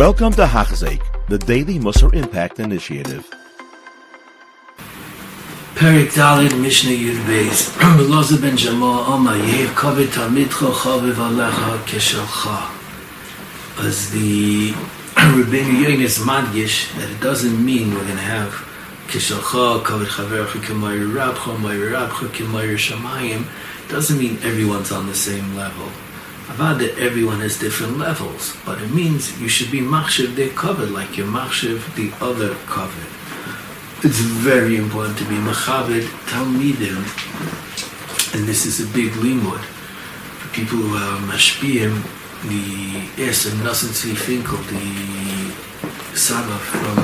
Welcome to Hachzik, the Daily Musar Impact Initiative. Perik Dalit Mishnah Yud Beis. Beloza ben Jamal Oma Yehiv Kavit Talmidcho Chaviv Alecha Keshalcha As the Rabbeinu Yonis Madgish that it doesn't mean we're going to have Keshalcha Kavit Chavercha Kemayr Rabcha Mayr Rabcha Kemayr Shamayim doesn't mean everyone's on the same level Avad everyone has different levels, but it means you should be machshav their covered like you're the other covered. It's very important to be machabed talmidim, and this is a big limud for people who are mashpiyim. The Nosson Tzvi Finkel, the Saba from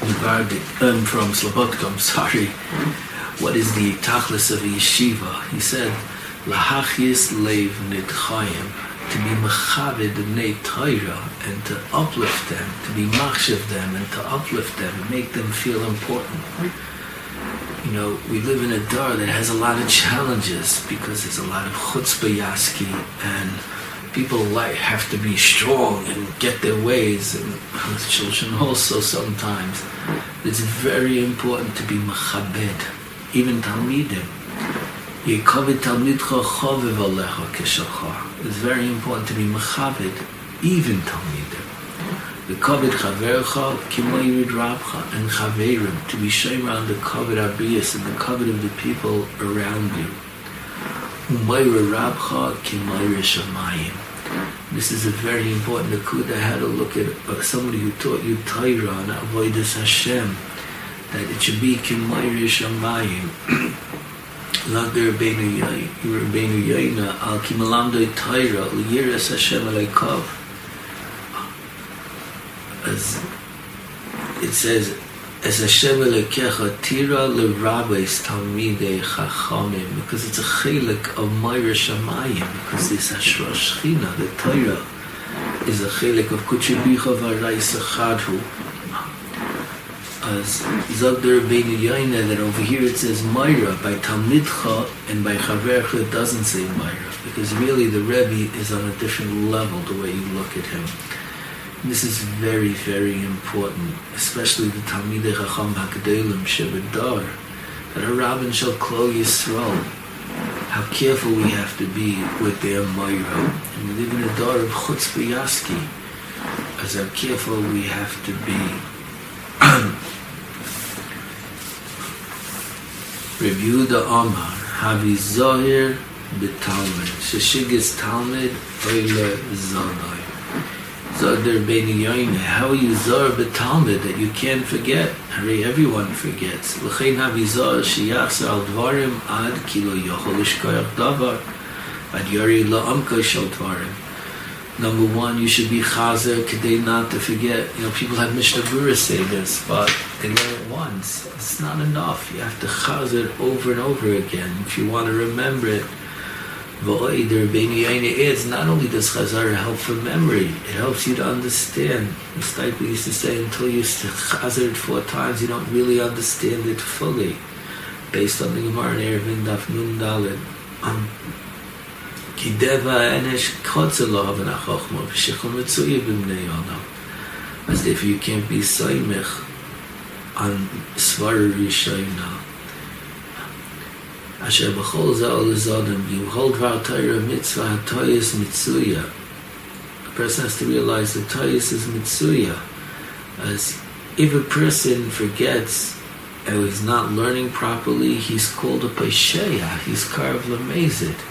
the um, from Slobodka, I'm sorry. What is the tachlis of a yeshiva? He said lahachis lev nidchayim, to be mechaved b'nei Torah and to uplift them, to be machshav them and to uplift them and make them feel important. You know, we live in a dar that has a lot of challenges because there's a lot of chutzpah yaski and people like have to be strong and get their ways and children also sometimes. It's very important to be mechabed, even talmidim It's very important to be Mechavid, even Talmidim. Yekovit Chavercha Kimoyrid Rabcha and Chaverim, to be shown around the Kovid Abiyas and the Kovid of the people around you. Umayra Rabcha Kimoyra Shamayim. This is a very important akuda. had a look at uh, somebody who taught you Torah and Avodas Hashem, that it should be Kimoyra Shamayim. As it says as Hashem Aleikecha Tira Lerabbis Talmidei Chachamim because it's a chelik of Meira Shamayim because this Shechina the Torah is a chelik of Kuchibicha Varai Sachadhu as Zogder Rabbeinu Yoina that over here it says Myra by Talmidcha and by Chavercha it doesn't say Myra because really the Rebbe is on a different level the way you look at him. This is very, very important, especially the Talmidei Chacham HaKadolim Shebedar that a Rabbin shall clo Yisrael how careful we have to be with their Myra. And we live in a dar of Chutzpah Yaski as how careful we have to be Review the Omar, Havi Zohir B'Talmud, Sheshigis Talmud, Oile Zonoi. Zodar Beni Yoine, how you Zohir B'Talmud that you can't forget? Hurry, everyone forgets. L'chein Havi Zohir Shiyachs Al Dvarim Ad Kilo Yochol Ishkoyach Davar, Ad Yori Lo Amko Shal Dvarim. Number one, you should be chazer kedei not to forget. You know, people have Mishnah Berurah say this, but they learn it once. It's not enough. You have to chazer over and over again if you want to remember it. It's not only does chazar help for memory, it helps you to understand. It's like we used to say, until you chazar it four times, you don't really understand it fully. Based on the Gemara in Eruvin Daf Nun Dalet. Um, כי דבע אנש קוצר לא הבן החוכמו, ושכון מצוי בבני עולם. אז if you can't be סיימך, on סבר רישיינה, אשר בכל זה על הזודם, כי בכל דבר תאיר המצווה, התאיס מצויה. A person has to realize that Tayyus is Mitsuya. As if a person forgets and he's not learning properly, he's called a Pesheya, he's carved Lamezit.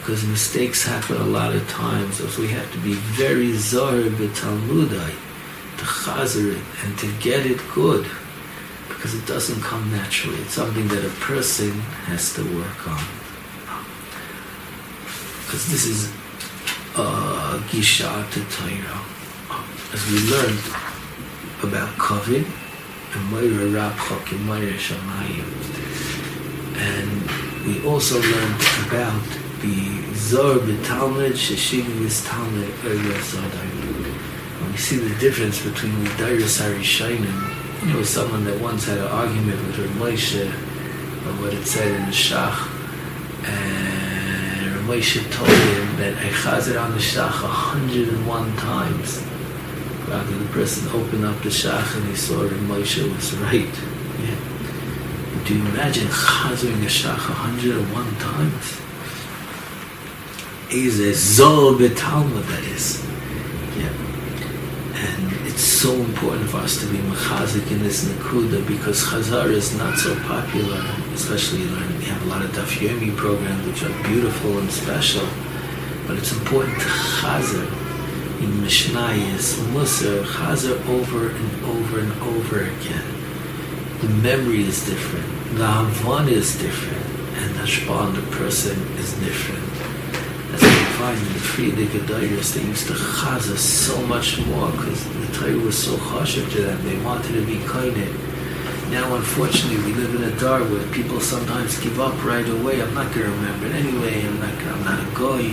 Because mistakes happen a lot of times. So we have to be very zor b'talmudai to chazer it and to get it good because it doesn't come naturally. It's something that a person has to work on. Because this is a gisha to Torah. As we learned about COVID and Moira Rab Chok and Moira Shamayim. And we also learned about the Zohar b'Talmud sheshivim is Talmud we see the difference between the Dairis Harishainim, you was someone that once had an argument with Rav Moshe of what it said in the Shach, and Rav Moshe told him that I chazed on the shach 101 times. Rather, the person opened up the shach and he saw that Moshe was right. Yeah. Do you imagine chazering the shach 101 times? A zol betalmud that is. Yeah. And it's so important for us to be machazik in this nakuda because chazar is not so popular, especially learn. We have a lot of daf yomi programs which are beautiful and special, but it's important to in Mishnayis, Musar, chazar over and over and over again. The memory is different, the havan is different, and the shpa on the person is different. Find in the Frierdiker Gedairus. They used to chaza so much more because the Torah was so chashiv to them. They wanted to be kained. Now, unfortunately, we live in a dar where people sometimes give up right away. I'm not going to remember it anyway. I'm not. I'm not a goy.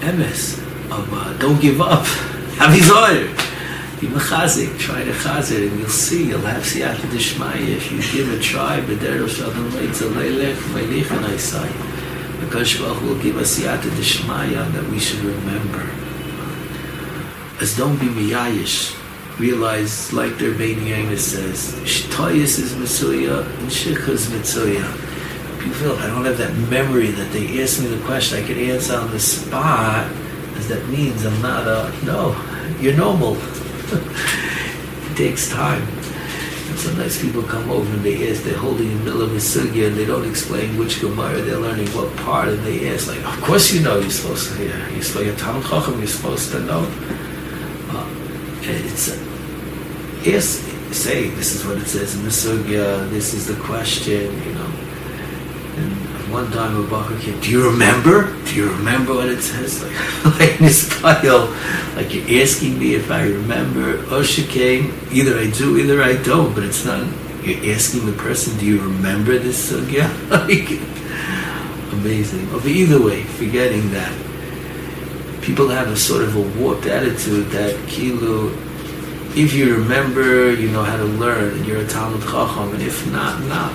Emes of uh, don't give up. Have his order. Be mechazik. Try to chazer, and you'll see. You'll have dishmaya if you give a try. But there, Shalom Leitza Leilech Because Baruch will give us siyata dishmaya that we should remember. As don't be miyayish. Realize, like their Rebbeinu says, Shtayis is Mitzuya and Shikha is Mitzuya. People feel I don't have that memory that they ask me the question, I can answer on the spot, as that means I'm not a, no, you're normal. it takes time. Sometimes people come over and they ask, they're holding in the middle of a sugya and they don't explain which Gemara they're learning, what part, and they ask, like, of course you know you're supposed to hear. You're supposed Chacham, you're supposed to know. Uh, it's yes, say this is what it says in the sugya, this is the question, you know. And one time a Bacher came, do you remember? Do you remember what it says? Like, like in this pile, like you're asking me if I remember. Oh, Osha came, either I do, either I don't, but it's not, you're asking the person, do you remember this sugya? like, amazing. But either way, forgetting that. People have a sort of a warped attitude that Kilu, if you remember, you know how to learn, and you're a Talmud Chacham, and if not, not.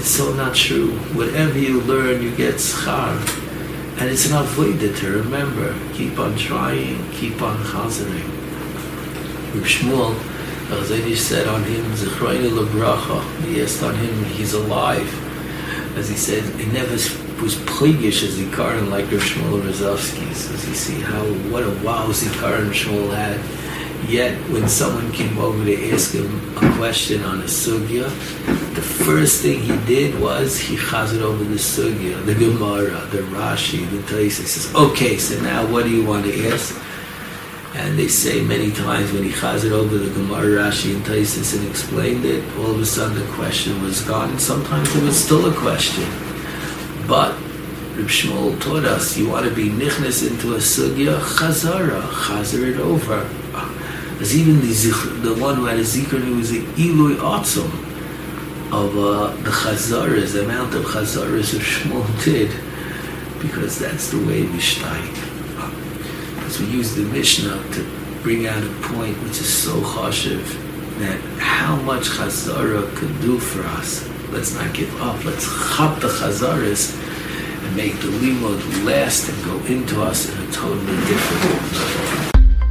It's so not true. Whatever you learn, you get schar. And it's an avoided to remember. Keep on trying, keep on chazering. Reb Shmuel, Chazon Ish said on him, Zechroinu lebracha. He on him, he's alive. As he said, he never was plaguish as Zikaron like Reb Shmuel Rozovsky. So as you see how, what a wow Zikaron Shmuel had. Yet, when someone came over to ask him a question on a sugya, the first thing he did was he chazed over the sugya, the Gemara, the Rashi, the Taisa. He says, "Okay, so now what do you want to ask?" And they say many times when he chazed over the Gemara, Rashi, and Taisis and explained it, all of a sudden the question was gone. And sometimes it was still a question, but Reb Shmuel taught us you want to be nichnas into a sugya, chazara, chazer it over. As even the, zikr, the one who had a zikr who was the Ilui Atzum of uh, the Chazaras, the amount of Chazaras of Shmuel did, because that's the way we steig. Because we use the Mishnah to bring out a point which is so chashiv, that how much Chazara could do for us. Let's not give up. Let's chop the Chazaras and make the limud last and go into us in a totally different way.